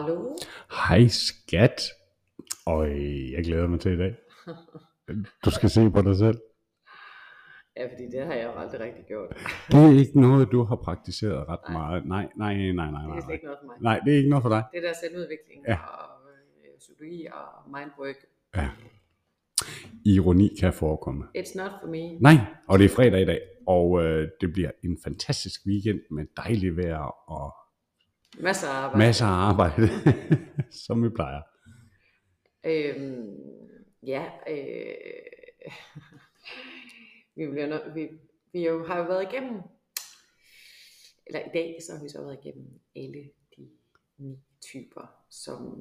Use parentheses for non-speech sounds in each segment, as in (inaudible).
Hallo? Hej skat. Øj, jeg glæder mig til i dag. Du skal se på dig selv. Ja, fordi det har jeg jo aldrig rigtig gjort. Det er ikke noget, du har praktiseret ret Nej. meget. Nej, nej, nej, nej, Det er nej. slet Nej, ikke noget for mig. nej det er ikke noget for dig. Det der selvudvikling Ja. og øh, psykologi og mindwork, Ja. Ironi kan forekomme. it's not for me. Nej, og det er fredag i dag, og øh, det bliver en fantastisk weekend med dejligt vejr og Masser af arbejde. masser af arbejde, (laughs) som vi plejer. Øhm, ja, øh, (laughs) vi, bliver nø- vi, vi jo, har jo været igennem, eller i dag så har vi så været igennem alle de ni typer, som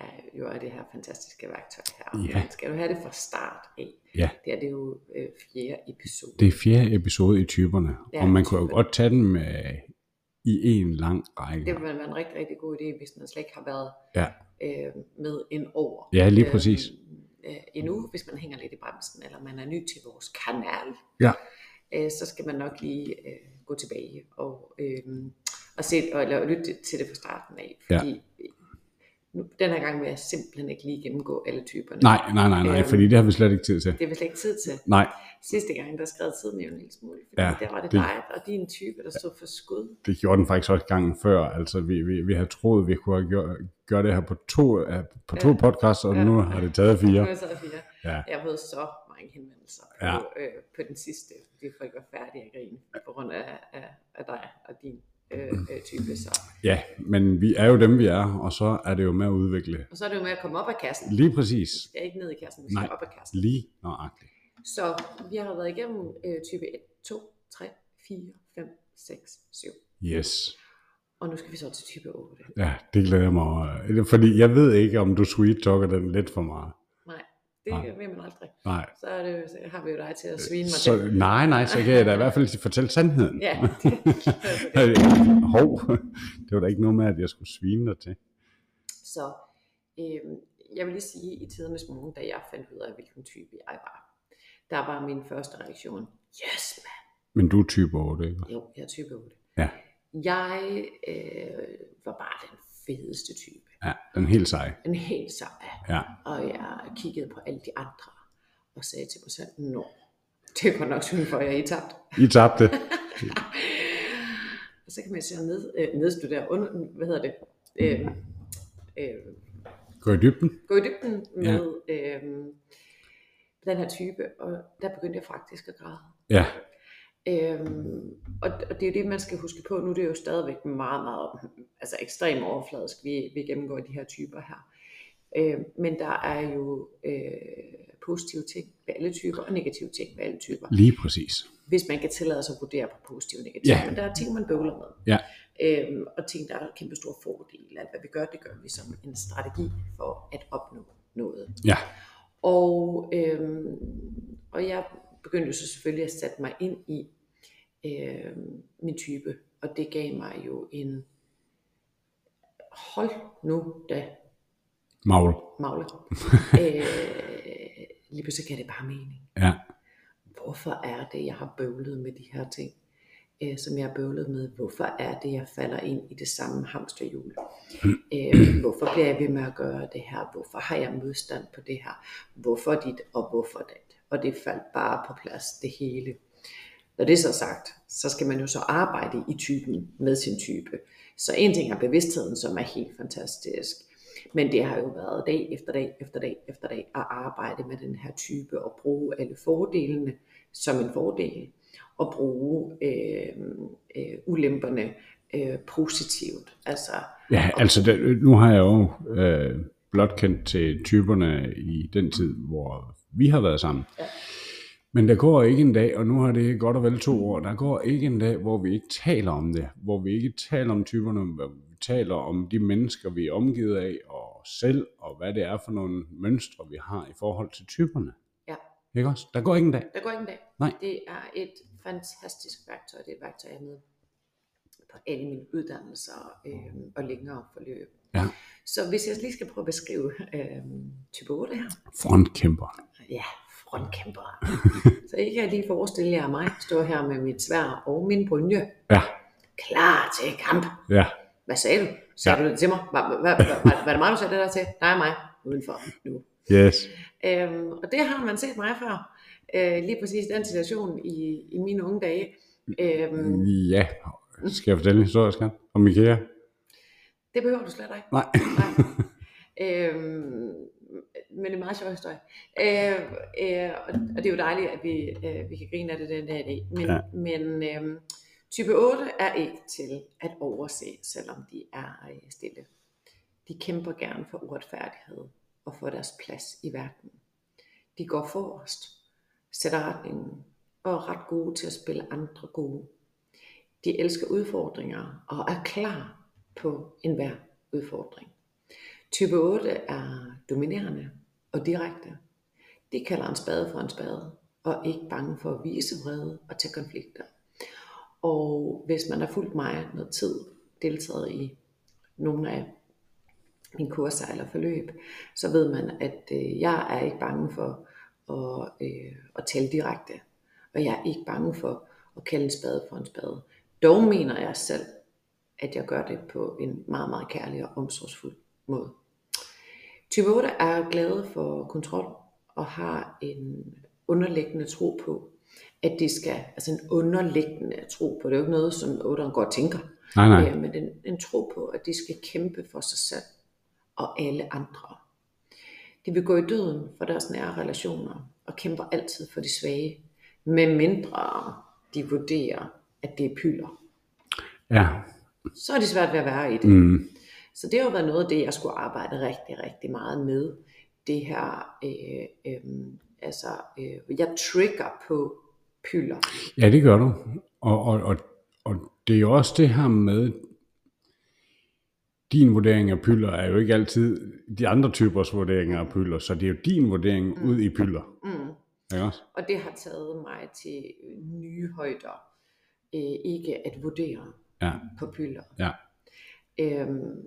er, jo er det her fantastiske værktøj her. Ja. Skal du have det fra start af? Ja. Det er det jo øh, fjerde episode. Det er fjerde episode i typerne, Ja, og man kunne jo typerne. godt tage dem øh, i en lang række. Det vil være en rigtig, rigtig god idé, hvis man slet ikke har været Ja. øh, med ind over. Ja, lige præcis. Øh, endnu, hvis man hænger lidt i bremsen, eller man er ny til vores kanal, Ja. øh, så skal man nok lige øh, gå tilbage og, øh, og, se, og eller, lytte til det fra starten af. Fordi ja. Den her gang vil jeg simpelthen ikke lige gennemgå alle typerne. Nej, nej, nej, nej, Øhm. fordi det har vi slet ikke tid til. Det er vi slet ikke tid til. Nej, Sidste gang, der skrev tiden jo en lille smule, fordi Ja, der var det, det- dig og din type, der stod for skud. det gjorde den faktisk også gangen før. Altså, vi, vi, vi havde troet, vi kunne have gjort, gjort det her på to, på to Ja. podcasts, og Ja. nu har det taget fire. (laughs) Nu er så fire. Ja. Jeg har så mange henvendelser på, Ja. ja. øh, på den sidste, fordi folk var færdige at grine på grund af, af, af dig og din øh, øh, type. Så. Ja, men vi er jo dem, vi er, og så er det jo med at udvikle. Og så er det jo med at komme op af kassen. Lige præcis. Vi skal ikke ned i kassen, vi skal Nej. op af kassen. Lige nøjagtigt. Så vi har været igennem øh, type 1, 2, 3, 4, 5, 6, 7. Yes. Og nu skal vi så til type 8. Ja, det glæder jeg mig over. Fordi jeg ved ikke, om du sweet talker den lidt for meget. Det Nej. ved man aldrig. Nej. Så, er det, så har vi jo dig til at svine mig Så, til. nej, nej, så kan jeg da i hvert fald (laughs) fortælle sandheden. Ja, (laughs) (laughs) Hov, det var da ikke noget med, at jeg skulle svine dig til. Så øh, jeg vil lige sige, i tidernes morgen, da jeg fandt ud af, hvilken type jeg var, der var min første reaktion, yes man, Men du er type 8, ikke? jo, jeg er type 8. Ja. Jeg øh, var bare den fedeste type. Ja, den er helt sej. En helt sej. Ja. Og jeg kiggede på alle de andre, og sagde til mig selv, nå, det godt nok synd for jer, I tabt. I tabte. (laughs) Og så kan man så ned, øh, nedstudere, under, hvad hedder det, øh, øh, Gå i dybden. gå i dybden med øh, den her type, og der begyndte jeg faktisk at græde. Ja, Øhm, og, og det er jo det, man skal huske på. Nu er det jo stadigvæk meget, meget altså ekstremt overfladisk, vi, vi gennemgår de her typer her. Øh, men der er jo øh, positive ting ved alle typer, og negative ting ved alle typer. lige præcis. Hvis man kan tillade sig at vurdere på positive og negative. Ja. Men der er ting, man bøvler med. Ja. Øhm, og ting, der er kæmpe stor fordel. Alt hvad vi gør, det gør vi som en strategi for at opnå noget. Ja, Og, øhm, og jeg begyndte jo så selvfølgelig at sætte mig ind i øhm, min type, og det gav mig jo en, hold nu da, Magle. Magle. (laughs) øh, lige pludselig gav det bare mening. Ja, Hvorfor er det, jeg har bøvlet med de her ting, øh, som jeg har bøvlet med? Hvorfor er det, jeg falder ind i det samme hamsterhjul? Øh, hvorfor bliver jeg ved med at gøre det her? Hvorfor har jeg modstand på det her? Hvorfor dit og hvorfor dat? Og det faldt bare på plads, det hele. Når det er så sagt, så skal man jo så arbejde i typen med sin type. Så en ting er bevidstheden, som er helt fantastisk. Men det har jo været dag efter dag efter dag efter dag at arbejde med den her type og bruge alle fordelene som en fordel og bruge øh, øh, ulemperne øh, positivt. Altså, ja altså det, nu har jeg jo øh, blot kendt til typerne i den tid, hvor vi har været sammen. Ja. Men der går ikke en dag, og nu har det godt og vel to år, der går ikke en dag, hvor vi ikke taler om det, hvor vi ikke taler om typerne, hvor vi taler om de mennesker, vi er omgivet af, og os selv, og hvad det er for nogle mønstre, vi har i forhold til typerne. Ja. Ikke også? Der går ikke en dag. Der går ikke en dag. Nej. Det er et fantastisk værktøj. Det er et værktøj, jeg med på alle mine uddannelser øh, og længere forløb. Ja. Så hvis jeg lige skal prøve at beskrive øh, type 8 her. Frontkæmper. Ja, frontkæmper. så I kan lige forestille jer mig stå her med mit svær og min brynje. Ja, Klar til kamp. ja. Hvad sagde du? Sagde ja. du det til mig? Var, var, var, var, det mig, du sagde det der til? Nej, mig. Udenfor nu. Yes. Øhm, og det har man set mig før. Øh, lige præcis den situation i, i mine unge dage. Øhm, Ja. Skal jeg fortælle en historie, skat? Om IKEA? det behøver du slet ikke. Nej. Nej. øhm, men det er en meget sjov historie. Øh, øh, og, og det er jo dejligt, at vi, øh, vi kan grine af det den dag i dag. Men, Ja. men øh, type 8 er ikke til at overse, selvom de er øh, stille. De kæmper gerne for uretfærdighed og for deres plads i verden. De går forrest, sætter retningen og er ret gode til at spille andre gode. De elsker udfordringer og er klar på enhver udfordring. Type 8 er dominerende og direkte. De kalder en spade for en spade, og er ikke bange for at vise vrede og tage konflikter. Og hvis man har fulgt mig noget tid, deltaget i nogle af mine kurser eller forløb, så ved man, at øh, jeg er ikke bange for at, øh, at tale direkte. Og jeg er ikke bange for at kalde en spade for en spade. Dog mener jeg selv, at jeg gør det på en meget, meget kærlig og omsorgsfuld måde. Type 8 er glade for kontrol og har en underliggende tro på, at de skal, altså en underliggende tro på, det er jo ikke noget, som 8'eren går og tænker, Nej, nej. Øh, men en, en tro på, at de skal kæmpe for sig selv og alle andre. De vil gå i døden for deres nære relationer og kæmper altid for de svage, med mindre de vurderer, at det er pylder. Ja. Så er det svært ved at være i det. Mm. Så det har jo været noget af det, jeg skulle arbejde rigtig, rigtig meget med. Det her, øh, øh, altså, øh, jeg trigger på pylder. Ja, det gør du. Og, og, og, og det er jo også det her med, din vurdering af pylder er jo ikke altid de andre typers vurderinger af pylder, så det er jo din vurdering mm. ud i pylder. Mm. Også? Og det har taget mig til nye højder. Øh, ikke at vurdere Ja, på pylder. ja, Øhm,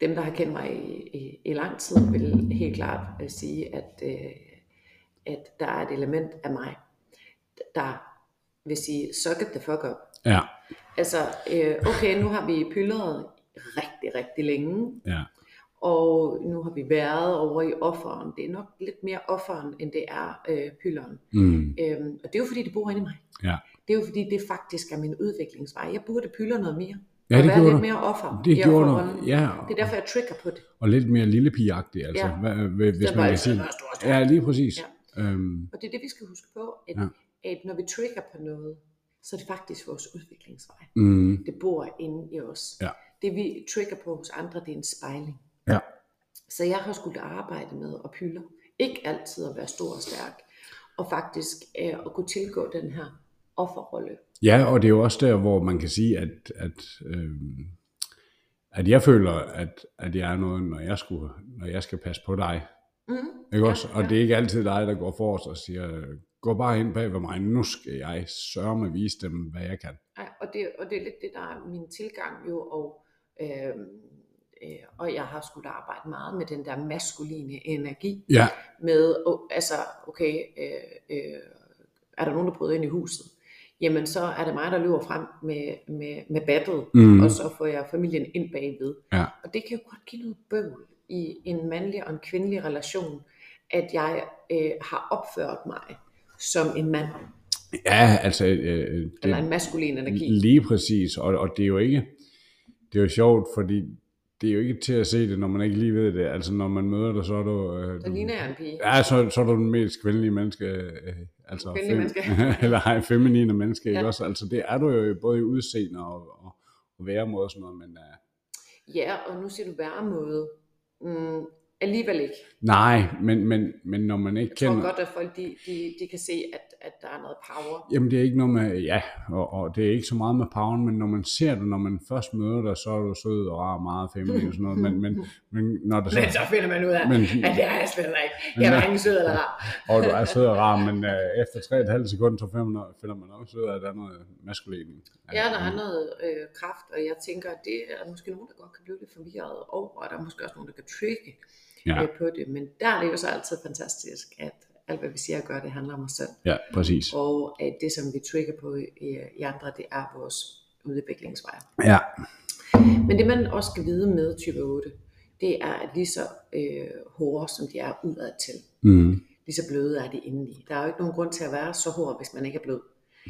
dem, der har kendt mig i, i, i lang tid, vil helt klart øh, sige, at, øh, at der er et element af mig, der vil sige, suck it the fuck up. ja, Altså, øh, okay, nu har vi pyldret rigtig, rigtig længe, ja, og nu har vi været over i offeren. Det er nok lidt mere offeren, end det er øh, pylderen. mm, Øhm, og det er jo fordi, det bor inde i mig. ja. Det er jo fordi, det faktisk er min udviklingsvej. Jeg burde pylre noget mere. Ja, og det være gjorde lidt mere offer. Det gjorde offerrollen. ja. Det er derfor, jeg trigger på det. Og lidt mere lillepigeagtigt, altså, Ja. ja. hvis man kan sige. stor, stor. Ja, lige præcis. Ja. Øhm, Og det er det, vi skal huske på, at, ja. at når vi trigger på noget, så er det faktisk vores udviklingsvej. mm, Det bor inde i os. Ja. Det vi trigger på hos andre, det er en spejling. ja, Så jeg har skulle arbejde med at pylde. Ikke altid at være stor og stærk. Og faktisk øh, at kunne tilgå den her offerrolle. Ja, og det er jo også der, hvor man kan sige, at, at, øhm, at jeg føler, at, at jeg er noget, når jeg, skulle, når jeg skal passe på dig. Mm. Ikke Ja, også? Og ja. det er ikke altid dig, der går forrest og siger, gå bare ind bag ved mig, nu skal jeg sørge med at vise dem, hvad jeg kan. Ja, og, det, og det er lidt det, der er min tilgang jo, og, øh, øh, og jeg har skulle arbejde meget med den der maskuline energi, Ja, med, oh, altså, okay, øh, øh, er der nogen, der bryder ind i huset? Jamen, så er det mig, der løber frem med, med, med battet, Mhm. og så får jeg familien ind bagved. ja, Og det kan jo godt give noget bøvl i en mandlig og en kvindelig relation, at jeg øh, har opført mig som en mand, ja altså, øh, det, eller en maskulin energi. lige præcis, og, og det er jo ikke, det er jo sjovt, fordi det er jo ikke til at se det, når man ikke lige ved det. Altså, når man møder dig, så er du... Øh, Så ligner jeg en pige. Ja, så, så er du den mest kvindelige menneske, øh, altså Kvindelige menneske. eller (laughs) ej, feminine menneske, ikke Ja. også? Altså det er du jo både i udseende og, og, og væremåde og sådan noget, men uh, Ja, og nu siger du væremåde. Mm, alligevel ikke. nej, men, men, men når man ikke Jeg tror kender, godt, at folk de, de, de kan se, at, at der er noget power. jamen det er ikke noget med, ja, og, og det er ikke så meget med poweren, men når man ser det, når man først møder dig, så er du sød og rar og meget feminin og sådan noget, men, men, men når det så, Men så finder man ud af, Men- at det er jeg slet ikke. Jeg er hverken sød eller rar. og du er sød og rar, men uh, efter 3,5 sekunder, så finder man, finder man også ud af, at der er noget maskulin. Ja, der er noget øh, kraft, og jeg tænker, at det er måske nogen, der godt kan blive lidt forvirret over, og der er måske også nogen, der kan trigge Ja. øh, på det. Men der er det jo så altid fantastisk, at alt, hvad vi siger og gør, det handler om os selv. Ja, præcis. Og at det, som vi trigger på i, i andre, det er vores udviklingsvej. Ja, Men det man også skal vide med type 8, det er, at lige så øh, hårde, som de er udad til, Mm. lige så bløde er de indeni. Der er jo ikke nogen grund til at være så hård, hvis man ikke er blød.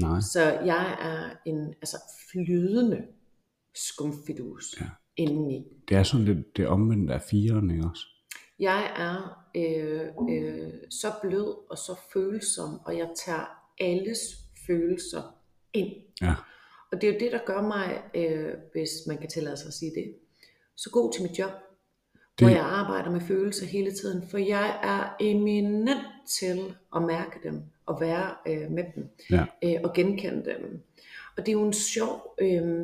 Nej. Så jeg er en altså, flydende skumfidus Ja. indeni. Det er sådan lidt det omvendte af firen, ikke også? Jeg er øh, øh, så blød og så følsom, og jeg tager alles følelser ind. Ja. Og det er jo det, der gør mig, øh, hvis man kan tillade sig at sige det, så god til mit job, det... hvor jeg arbejder med følelser hele tiden, for jeg er eminent til at mærke dem og være øh, med dem Ja. øh, og genkende dem. Og det er jo en sjov, øh,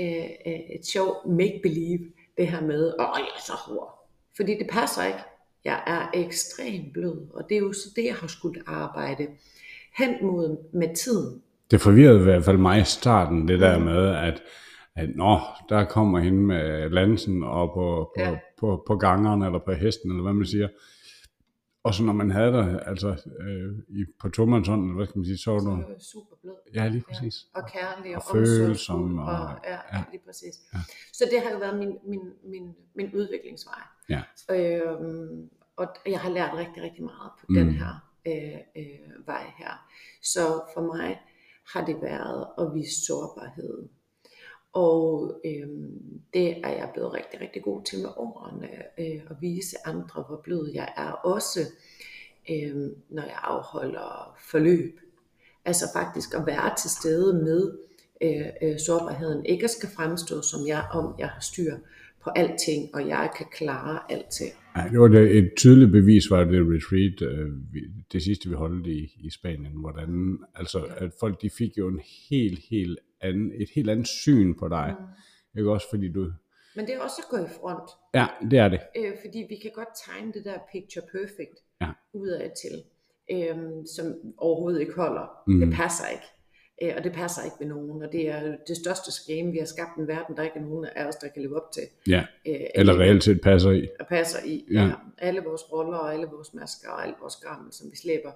øh, øh, et sjov make-believe, det her med, åh, jeg er så hård. Fordi det passer ikke. Jeg er ekstremt blød, og det er jo så det, jeg har skulle arbejde hen mod med tiden. Det forvirrede i hvert fald mig i starten, det der med, at, at nå, der kommer hende med lansen og på, på, ja. Ja. på, på gangeren eller på hesten, eller hvad man siger. Og så når man havde der, altså øh, i, på tomandshånden, hvad skal man sige, så var du, er super blød. ja lige præcis. og kærlig og, Og følsom og- og, ja, ja. ja. lige præcis. Ja. Så det har jo været min, min, min, min udviklingsvej. Ja. Øhm, og jeg har lært rigtig, rigtig meget på Mm. den her øh, øh, vej her. Så for mig har det været at vise sårbarhed. Og øhm, det er jeg blevet rigtig, rigtig god til med årene, øh, at vise andre, hvor blød jeg er. Også øhm, når jeg afholder forløb. Altså faktisk at være til stede med øh, øh, sårbarheden. Ikke at skal fremstå som jeg, om jeg har styr på alting, og jeg kan klare alting. Ja, det var det, et tydeligt bevis, var det retreat, øh, det sidste vi holdt i, i Spanien, hvordan, altså, at folk de fik jo en helt, helt anden, et helt andet syn på dig. Mm. Ikke også fordi du, Men det er også at gå i front, ja, det er det. øh, fordi vi kan godt tegne det der picture perfect Ja. udad til, øh, som overhovedet ikke holder. Mm. Det passer ikke. Øh, og det passer ikke ved nogen, og det er det største skame. Vi har skabt en verden, der ikke er nogen af os, der kan leve op til. Ja, Øh, eller reelt set passer i. og passer i. Ja. Ja. Alle vores roller og alle vores masker og alt vores gammel, som vi slæber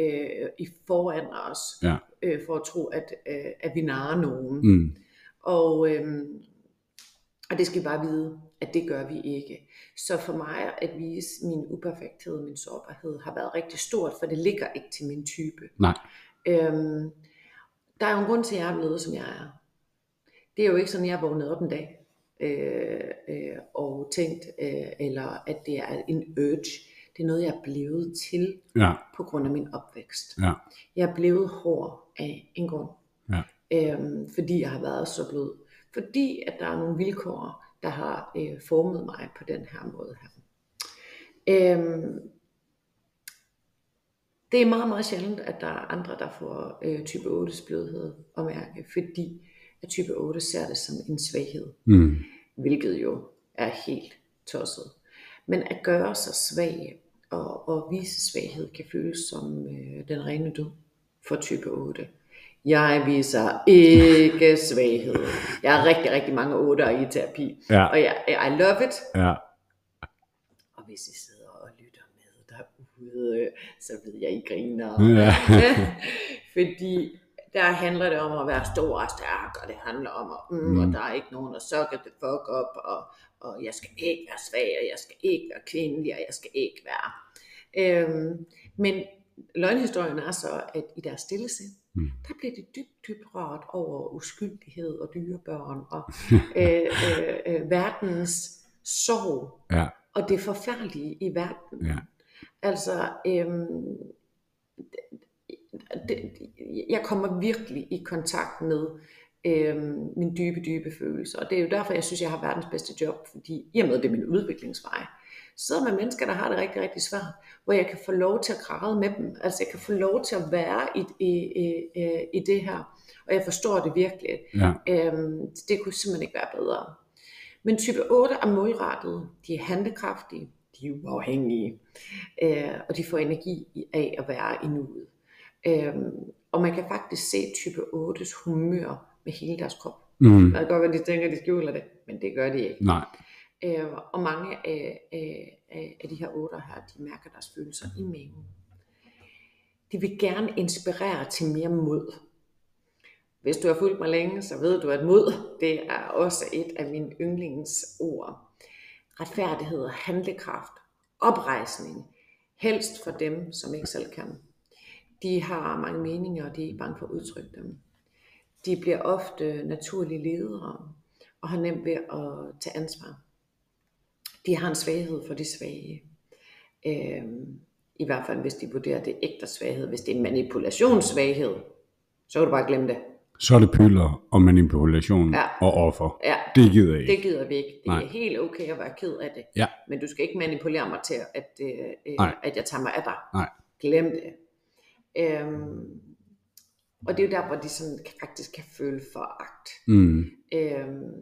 øh, i foran os, Ja. øh, for at tro, at, øh, at vi narer nogen. Mm. Og, øh, og det skal vi bare vide, at det gør vi ikke. Så for mig at vise min uperfekthed, min sårbarhed, har været rigtig stort, for det ligger ikke til min type. Nej, Øhm, der er jo en grund til, at jeg er blevet, som jeg er. Det er jo ikke sådan, at jeg vågnede op en dag øh, øh, og tænkt, øh, eller at det er en urge. Det er noget, jeg er blevet til ja, på grund af min opvækst. ja, Jeg er blevet hård af en grund, ja, øhm, fordi jeg har været så blød. Fordi at der er nogle vilkår, der har øh, formet mig på den her måde her. Øhm, det er meget, meget sjældent, at der er andre, der får øh, type 8's blødhed at mærke, fordi at type 8 ser det som en svaghed, mm. hvilket jo er helt tosset. Men at gøre sig svag og, og vise svaghed kan føles som øh, den rene død for type 8. Jeg viser ikke (laughs) svaghed. Jeg har rigtig, rigtig mange 8'ere i terapi, ja, og jeg, I love it. ja, Og hvis I sidder derude, så ved jeg, I griner. Ja. (laughs) Fordi der handler det om at være stor og stærk, og det handler om, at mm, mm. og der er ikke nogen, der sukker det fuck op, og, og jeg skal ikke være svag, og jeg skal ikke være kvindelig, og jeg skal ikke være. Øhm, men løgnhistorien er så, at i deres stille sind, Mm. der bliver de dybt, dybt rørt over uskyldighed og dyrebørn, og (laughs) øh, øh, øh, verdens sorg, ja, og det forfærdelige i verden. ja, Altså, øhm, det, jeg kommer virkelig i kontakt med øhm, min dybe, dybe følelser. Og det er jo derfor, jeg synes, jeg har verdens bedste job, fordi i og med, det er min udviklingsvej, sidder med mennesker, der har det rigtig, rigtig svært, hvor jeg kan få lov til at græde med dem. Altså, jeg kan få lov til at være i, i, i, i det her, og jeg forstår det virkelig. ja, Øhm, det kunne simpelthen ikke være bedre. Men type 8 er målrettet, de er handlekraftige, de er uafhængige, øh, og de får energi i- af at være i nuet. Øhm, og man kan faktisk se type 8's humør med hele deres krop. mm. Det kan godt være, de tænker, at de skjuler det, men det gør de ikke. nej, Øh, og mange af, af, af, af de her otter her, de mærker deres følelser i maven. De vil gerne inspirere til mere mod. Hvis du har fulgt mig længe, så ved du, at mod, det er også et af mine yndlingsord. Retfærdighed og handlekraft. Oprejsning. Helst for dem, som ikke selv kan. De har mange meninger, og de er ikke bange for at udtrykke dem. De bliver ofte naturlige ledere, og har nemt ved at tage ansvar. De har en svaghed for de svage. Øhm, I hvert fald, hvis de vurderer det ægte svaghed. Hvis det er manipulationssvaghed, så kan du bare glemme det. Så er det pylder og manipulation Ja. og offer. Ja, Det gider jeg ikke. det gider vi ikke. Det Nej. er helt okay at være ked af det. Ja. Men du skal ikke manipulere mig til, at, øh, øh, Nej. at jeg tager mig af dig. Nej. Glem det. Øhm, og det er jo der, hvor de sådan faktisk kan føle foragt. Mm. Øhm,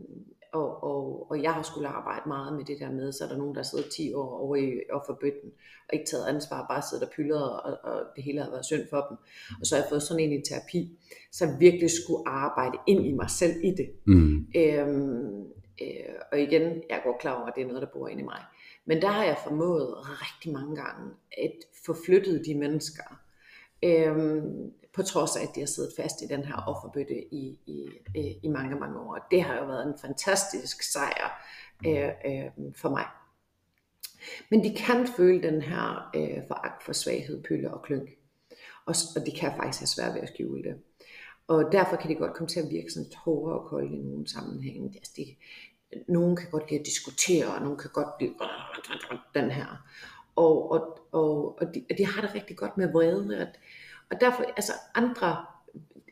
og, og, og jeg har skulle arbejde meget med det der med, så er der nogen, der sidder 10 år over i offerbøtten, og ikke taget ansvar, bare sidder der pyldet, og, og det hele har været synd for dem. Og så har jeg fået sådan en i terapi, så jeg virkelig skulle arbejde ind i mig selv i det. Mm. Øhm, øh, og igen, jeg går klar over, at det er noget, der bor inde i mig. Men der har jeg formået rigtig mange gange at få flyttet de mennesker, øhm, på trods af, at de har siddet fast i den her offerbøtte i, i, øh, i, mange, mange år. Det har jo været en fantastisk sejr øh, øh, for mig. Men de kan føle den her øh, foragt for svaghed, pølle og klønk. Og, og de kan faktisk have svært ved at skjule det. Og derfor kan det godt komme til at virke sådan hårdere og kolde i nogle sammenhænge. Altså de, nogen kan godt lide at diskutere, og nogen kan godt lide den her. Og, og, og, og, de, og de har det rigtig godt med vrede. At, og derfor, altså andre,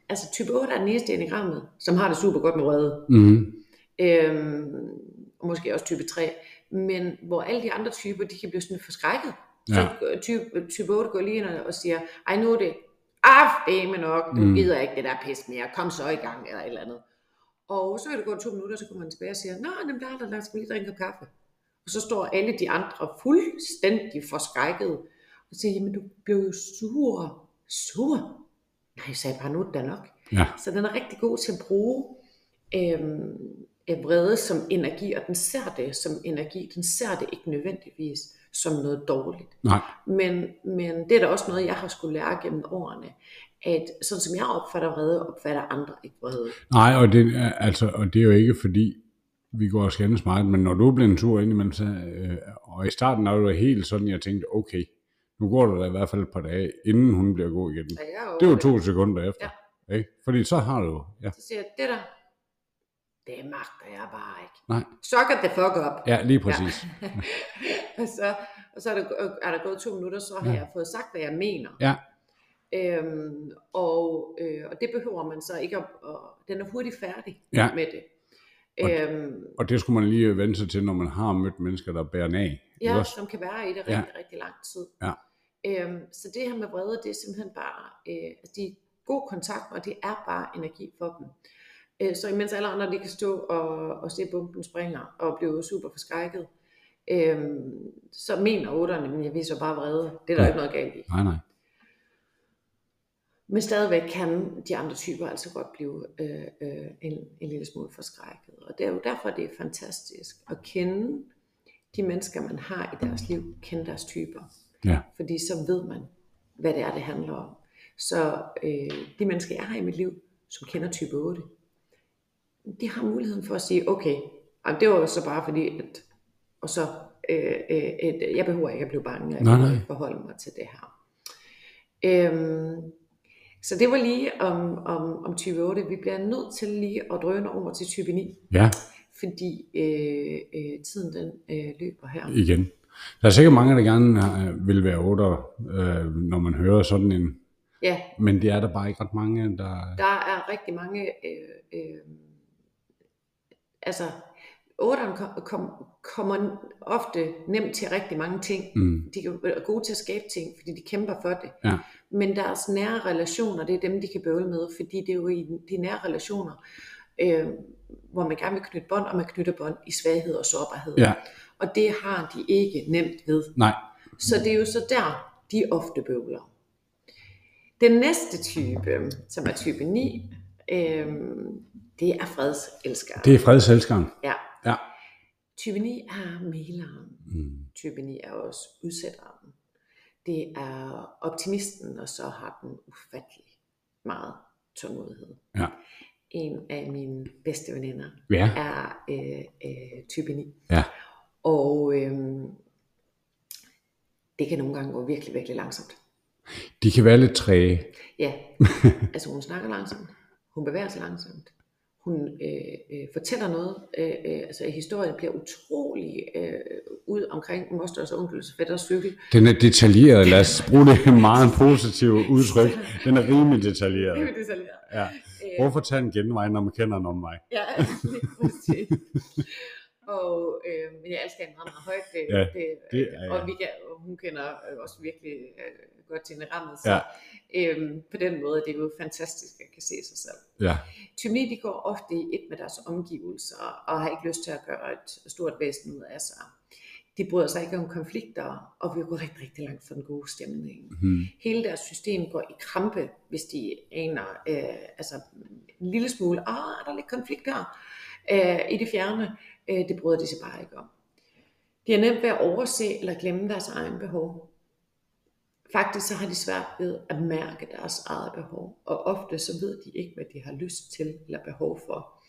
altså type 8 er den eneste i enagrammet, som har det super godt med vrede. Mm. Øhm, og måske også type 3. Men hvor alle de andre typer, de kan blive sådan forskrækket. Så Ja. type, type 8 går lige ind og siger, ej nu er det, ah, det er nok, du Mm. gider ikke det der pis mere, kom så i gang, eller et eller andet. Og så kan det gå to minutter, så kommer man tilbage og siger, nå, jamen, der er der, lad os lige drikke en kaffe. Og så står alle de andre fuldstændig forskrækket, og siger, jamen du blev jo sur. Sur? Nej, jeg sagde bare, nu er det da nok. Ja. Så den er rigtig god til at bruge øh, vrede som energi, og den ser det som energi. Den ser det ikke nødvendigvis som noget dårligt. Nej. Men, men det er da også noget, jeg har skulle lære gennem årene, at sådan som jeg opfatter vrede, opfatter andre ikke vrede. Nej, og det, er, altså, og det er jo ikke fordi, vi går og skændes meget, men når du blev en tur ind imellem, så, øh, og i starten var det helt sådan, jeg tænkte, okay, nu går der da i hvert fald et par dage, inden hun bliver god igen. Så jeg er jo, Det to sekunder efter. Ja. Ikke? Fordi så har du, ja, Så siger jeg, det der, det magter jeg bare ikke. nej, Suck the fuck up. ja, lige præcis. Ja. (laughs) og så, og så er, der, er der gået to minutter, så har Ja. jeg fået sagt, hvad jeg mener. ja. Øhm, og, øh, og det behøver man så ikke at, og den er hurtigt færdig Ja. med det. Og- Øhm, Og det skulle man lige vende sig til, når man har mødt mennesker, der bærer af. ja, også? som kan være i det rigtig, ja. rigtig lang tid. Ja. Øhm, så det her med vrede, det er simpelthen bare, øh, altså de er god kontakt, og det er bare energi for dem. Øh, så imens alle andre, de kan stå og, og se bomben springer, og blive super forskrækket, øhm, så mener otterne, men jeg viser bare vrede. Det er der Ja. ikke noget galt i. Nej, nej. Men stadigvæk kan de andre typer altså godt blive øh, øh, en, en lille smule forskrækket. Og det er jo derfor, det er fantastisk at kende de mennesker, man har i deres liv, kende deres typer. Ja. Fordi så ved man, hvad det er, det handler om. Så øh, de mennesker, jeg har i mit liv, som kender type 8, de har muligheden for at sige, okay, jamen, det var jo så bare fordi, at, og så, øh, øh, et, jeg behøver ikke at blive bange, jeg Nej, nej. forholde mig til det her. Øhm, så det var lige om, om, om type 8. Vi bliver nødt til lige at drøne over til type 9, Ja, fordi øh, øh, tiden den øh, løber her. igen. Der er sikkert mange, der gerne øh, vil være otter, øh, når man hører sådan en, Ja, men det er der bare ikke ret mange, der... der er rigtig mange, øh, øh, altså, 8'eren kom, kom, kommer ofte nemt til rigtig mange ting. Mm, De være gode til at skabe ting, fordi de kæmper for det. Ja. Men deres nære relationer, det er dem, de kan bøvle med, fordi det er jo i de nære relationer, øh, hvor man gerne vil knytte bånd, og man knytter bånd i svaghed og sårbarhed. ja, Og det har de ikke nemt ved. nej. Så det er jo så der, de ofte bøvler. Den næste type, som er type 9, øh, det er fredselskere. Det er fredselskeren. Ja. Ja. Type 9 er maileren. Mm. Type 9 er også udsætteren. Det er optimisten, og så har den ufattelig meget tålmodighed. Ja. En af mine bedste veninder Ja. er øh, øh, type 9. Ja. Og øhm, det kan nogle gange gå virkelig, virkelig langsomt. De kan være lidt træge. Ja, (laughs) altså hun snakker langsomt, hun bevæger sig langsomt, hun øh, øh, fortæller noget, øh, øh, altså historien bliver utrolig øh, ud omkring mosters og onkels fætters cykel. Den er detaljeret. Lad os bruge det meget positive udtryk. Den er rimelig detaljeret. Det er detaljeret. Ja. Øh, Hvorfor tage en genvej, når man kender en om mig? Ja, (laughs) præcis. og, øh, men jeg elsker hende meget, meget højt. Det, Ja, det, det er og jeg. vi kan, og hun kender øh, også virkelig øh, godt til rammet. Så Ja. øh, på den måde det er det jo fantastisk at kan se sig selv. Ja. Tymi, de går ofte i et med deres omgivelser, og har ikke lyst til at gøre et stort væsen ud af sig. De bryder sig ikke om konflikter, og vi går rigtig, rigtig langt fra den gode stemning. Hmm. Hele deres system går i krampe, hvis de aner øh, altså, en lille smule, ah, er der lidt konflikt her øh, i det fjerne. Øh, det bryder de sig bare ikke om. De har nemt ved at overse eller glemme deres egen behov. Faktisk så har de svært ved at mærke deres eget behov, og ofte så ved de ikke, hvad de har lyst til eller behov for.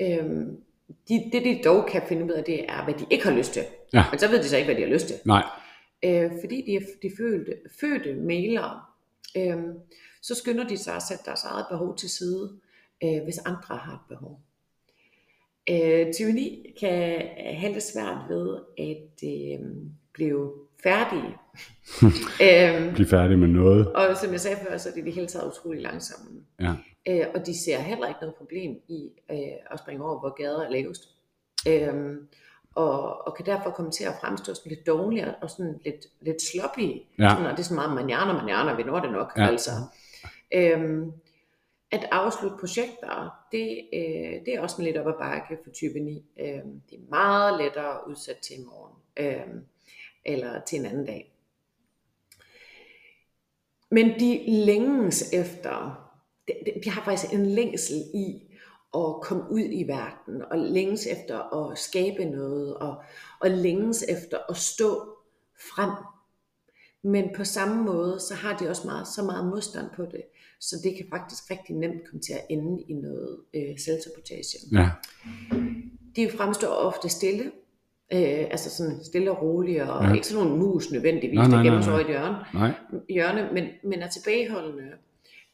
Øhm, de, det de dog kan finde ud af, det er, hvad de ikke har lyst til. Ja. Men så ved de så ikke, hvad de har lyst til. Nej. Øh, fordi de er de fødte, fødte mailere, øh, så skynder de sig at sætte deres eget behov til side, øh, hvis andre har et behov. Øh, tyranni kan have det svært ved at øh, blive færdige. (laughs) øh, Bliv færdig med noget. og som jeg sagde før, så er det i det hele taget utrolig langsomme. Ja. Øh, og de ser heller ikke noget problem i øh, at springe over, hvor gader er lavest. Øh, og, og kan derfor komme til at fremstå sådan lidt dårligere og sådan lidt, lidt sloppy. Ja. Sådan, og det er sådan meget manjana, manjana, vi når det nok. Ja. Altså. Øhm, at afslutte projekter, det, øh, det er også en lidt op ad bakke for type 9. Øhm, det er meget lettere at udsætte til i morgen, øhm, eller til en anden dag. Men de længes efter, de har faktisk en længsel i at komme ud i verden, og længes efter at skabe noget, og, og længes efter at stå frem. Men på samme måde, så har de også meget, så meget modstand på det, så det kan faktisk rigtig nemt komme til at ende i noget øh, selvsabotage. Ja. De fremstår ofte stille, øh, altså sådan stille og rolige, og Ja. ikke sådan nogle mus nødvendigvis, Nej, der nej, gemmer nej, sig over i et hjørne Nej. hjørne, men, men er tilbageholdende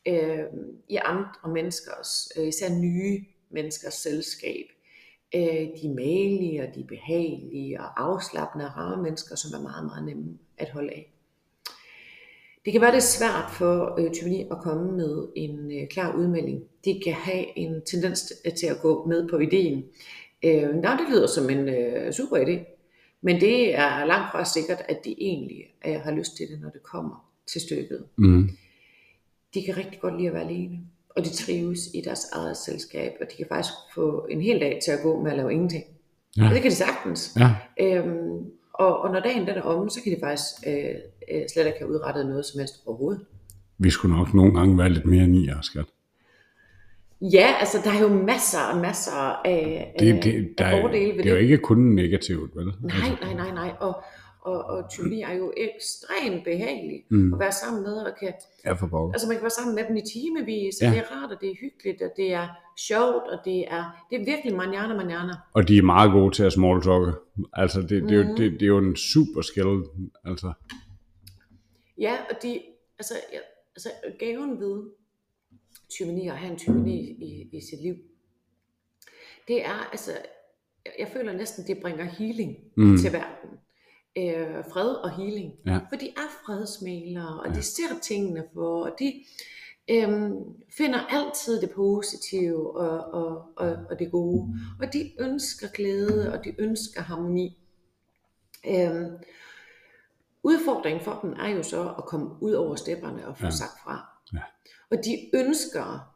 øh, i andre menneskers, øh, især nye menneskers selskab. Øh, de er malige, og de er behagelige, og afslappende, rare mennesker, som er meget, meget nemme at holde af. Det kan være lidt svært for øh, tyranni at komme med en øh, klar udmelding. De kan have en tendens til at gå med på ideen. Øh, Nå, det lyder som en øh, super idé, men det er langt fra sikkert, at de egentlig øh, har lyst til det, når det kommer til stykket. Mm. De kan rigtig godt lide at være alene, og de trives i deres eget selskab, og de kan faktisk få en hel dag til at gå med at lave ingenting. Ja. Og det kan de sagtens. Ja. Øhm, og, og når dagen den er omme, så kan de faktisk øh, øh, slet ikke have udrettet noget som helst overhovedet. Vi skulle nok nogle gange være lidt mere nier, skat. Ja, altså der er jo masser og masser af, Det, det, der af fordele ved det er jo ikke kun negativt, vel? Nej, nej, nej, nej. Og, og, og tyranni er jo ekstremt behagelig Mm. mm. at være sammen med, og kan, Ja, for pokker. altså man kan være sammen med dem i timevis, og Ja. det er rart, og det er hyggeligt, og det er sjovt, og det er, det er virkelig manjana, manjana. Og de er meget gode til at smalltalke. Altså, det, det, er jo, Mhm. det, det er jo en super skill. Altså, Ja, og de, altså, ja, altså gaven ved tyranni og have en tyranni i, i sit liv, det er, altså, jeg, føler næsten, det bringer healing Mm. mm. til verden. Øh, fred og healing. Ja. For de er fredsmalere, og de ser tingene for, og de øhm, finder altid det positive og, og, og, og det gode. Og de ønsker glæde, og de ønsker harmoni. Øhm, udfordringen for dem er jo så at komme ud over stepperne og få Ja. ja. sagt fra. Ja. Og de ønsker,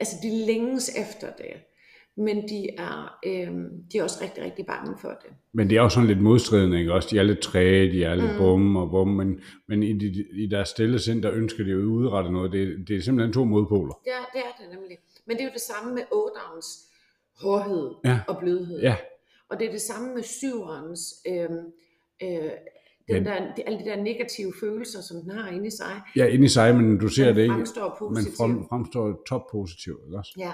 altså de længes efter det, men de er, øhm, de er også rigtig, rigtig bange for det. men det er jo sådan lidt modstridende, ikke også? De er lidt træge, de er lidt Mm. bum og bum, men, men i, de, i deres stille sind, der ønsker de jo at udrette noget. Det, det er simpelthen to modpoler. Det er, det er det nemlig. Men det er jo det samme med otterens hårdhed Ja. og blødhed. Ja. Og det er det samme med syverens, øh, øh, den Ja. der, de, alle de der negative følelser, som den har inde i sig, Ja, inde i sig, men du ser den det ikke. fremstår Men positivt. frem, fremstår top positivt, ikke også? Ja.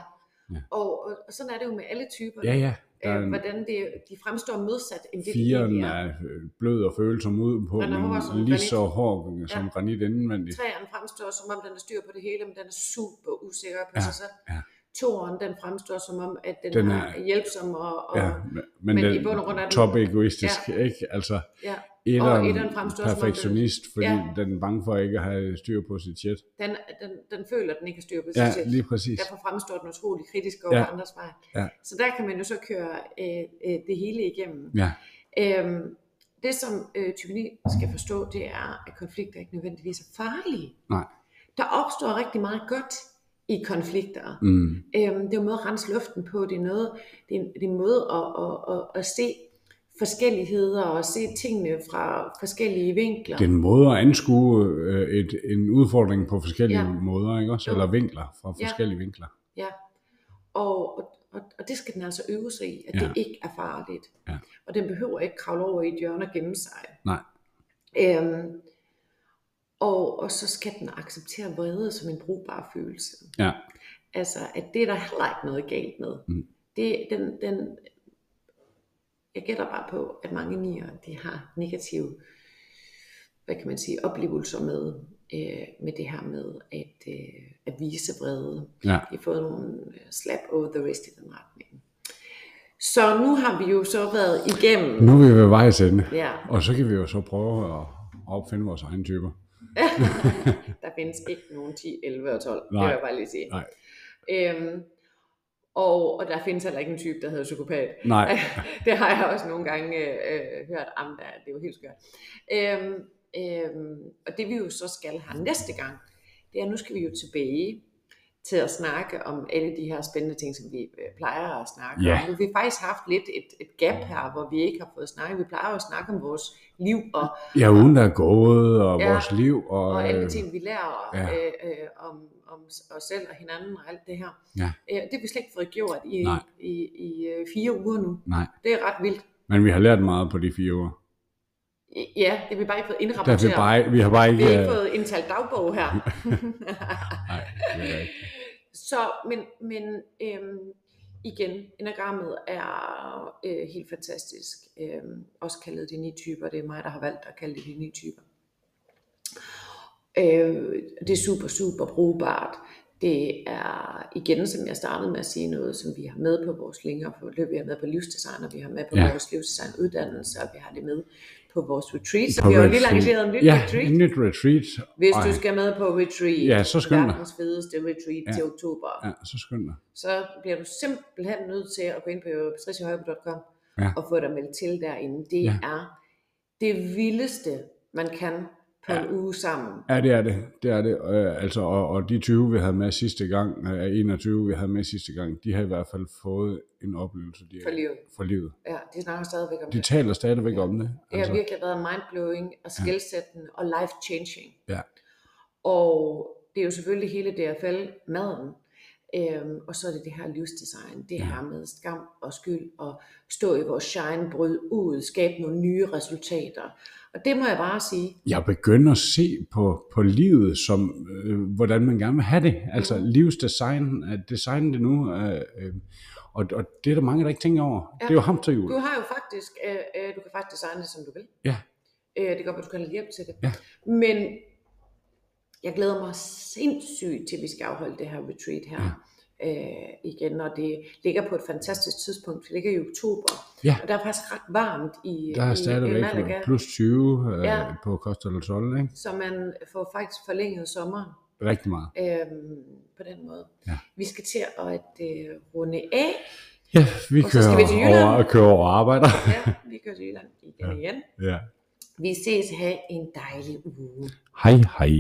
Ja. Og, og, og sådan er det jo med alle typer. Ja, ja. Øh, hvordan det, de fremstår modsat, end det de firen egentlig er. er øh, blød og følsom ud på, Den er som men lige granit. så hård som Ja. granit indvendigt. Træerne fremstår, som om den er styr på det hele, men den er super usikker på Ja, sig selv. ja. Toren, den fremstår som om, at den, Den er- er hjælpsom og, og Ja, ja. men, men, den, i bund og grund er den- top egoistisk, ikke? Altså, ja. Etteren, etteren fremstår perfektionist, fordi Ja. den er bange for ikke at have styr på sit shit. Den, den, den føler, at den ikke har styr på Ja, sig selv. lige præcis. Derfor fremstår den utrolig kritisk over Ja. ja. andres vej. Ja. Så der kan man jo så køre øh, øh, det hele igennem. Ja, Øhm, det som øh, 9 skal forstå, det er, at konflikter ikke nødvendigvis er farlige. nej. Der opstår rigtig meget godt i konflikter. Mm. Øhm, det er jo en måde at rense luften på. Det er, noget, det er, en, det er en måde at, at, at, at se forskelligheder og se tingene fra forskellige vinkler. Det er en måde at anskue øh, et, en udfordring på forskellige Ja. måder, ikke også? Eller vinkler, fra Ja. forskellige vinkler. Ja. Og, og, og, det skal den altså øve sig i, at Ja. ja. det ikke er farligt. Ja. Og den behøver ikke kravle over i et hjørne og gemme sig. Nej. Øhm, og, og så skal den acceptere vrede som en brugbar følelse. Ja, Altså, at det er der heller ikke noget galt med. Mm. Det, den, den, jeg gætter bare på, at mange nier, de har negative, hvad kan man sige, oplevelser med, øh, med det her med at, øh, at vise vrede. ja. De har fået nogle øh, slap over the wrist i den retning. Så nu har vi jo så været igennem, Nu er vi ved vejs ende. ja, Og så kan vi jo så prøve at opfinde vores egne typer. (laughs) der findes ikke nogen 10, 11 og 12, det Nej. vil jeg bare lige sige. Nej. Øhm, og, og der findes heller ikke en type, der hedder psykopat. Nej. (laughs) det har jeg også nogle gange øh, hørt om, der, det er jo helt skørt. Øhm, øhm, og det vi jo så skal have næste gang, det er, at nu skal vi jo tilbage til at snakke om alle de her spændende ting, som vi øh, plejer at snakke Ja. om. Nu har vi faktisk haft lidt et, et gap her, hvor vi ikke har fået snakket. Vi plejer at snakke om vores liv og, Ja, ugen der er gået, og Ja. vores liv, og, og alle de øh, ting, vi lærer ja. øh, øh, om, om os selv og hinanden og alt det her. Ja. Øh, det har vi slet ikke fået gjort i, Nej. i, i øh, fire uger nu. nej. Det er ret vildt. Men vi har lært meget på de fire uger. I- Ja, det har vi bare ikke fået Der er indrapporteret. vi, bare, vi har bare vi ikke... har ikke fået indtalt dagbog her. (laughs) Nej, det er ikke. Så, men, men øhm, igen, enagrammet er øh, helt fantastisk. Øhm, også kaldet de ni typer. Det er mig, der har valgt at kalde det de ni typer. Øh, det er super, super brugbart. Det er igen, som jeg startede med at sige, noget, som vi har med på vores længere forløb. Vi har med på livsdesign, og vi har med på Ja. vores livsdesign uddannelse, og vi har det med på vores retreat. Så På vi har jo lige arrangeret en nyt Ja, retreat. en nyt retreat. Hvis du skal med på retreat, Ja, så skynd dig. fedeste retreat Ja. til oktober, Ja, så skynd dig. så bliver du simpelthen nødt til at gå ind på patriciahøjbe.com Ja. og få dig meldt til derinde. Det Ja. er det vildeste, man kan på Ja. en uge sammen. Ja, det er det. Det er det. Øh, altså, og, og de 20, vi havde med sidste gang, øh, 21, vi havde med sidste gang, de har i hvert fald fået en oplevelse de, For livet. for livet. Ja, de snakker stadigvæk om De det. taler stadigvæk om det. Det har virkelig været mindblowing og skældsættende og life-changing. Ja. Og det er jo selvfølgelig hele DFL, maden, øhm, og så er det det her livsdesign, det her med skam og skyld, og stå i vores shine, bryde ud, skabe nogle nye resultater. Og det må jeg bare sige, Jeg begynder at se på, på livet som, øh, hvordan man gerne vil have det. Altså Mm. livsdesign, at designe det nu. Øh, øh, og, og det er der mange, der ikke tænker over. Ja. Det er jo hamsterhjul. du har jo faktisk, øh, øh, du kan faktisk designe det, som du vil. Ja. Øh, det kan godt være, du kan have hjælp til det. Ja. Men jeg glæder mig sindssygt til, at vi skal afholde det her retreat her. Øh, igen, og det ligger på et fantastisk tidspunkt, for det ligger i oktober. Ja. Og der er faktisk ret varmt i, Der er stadigvæk plus 20 øh, Ja. på Costa del Sol, ikke? så man får faktisk forlænget sommeren Rigtig meget. øhm, på den måde. Ja. Vi skal til at øh, runde af. Ja, vi Og så skal kører, vi til over, kører over og arbejder. Ja, vi kører til Jylland igen Ja. igen. ja. Vi ses. Ha' en dejlig uge. Hej hej.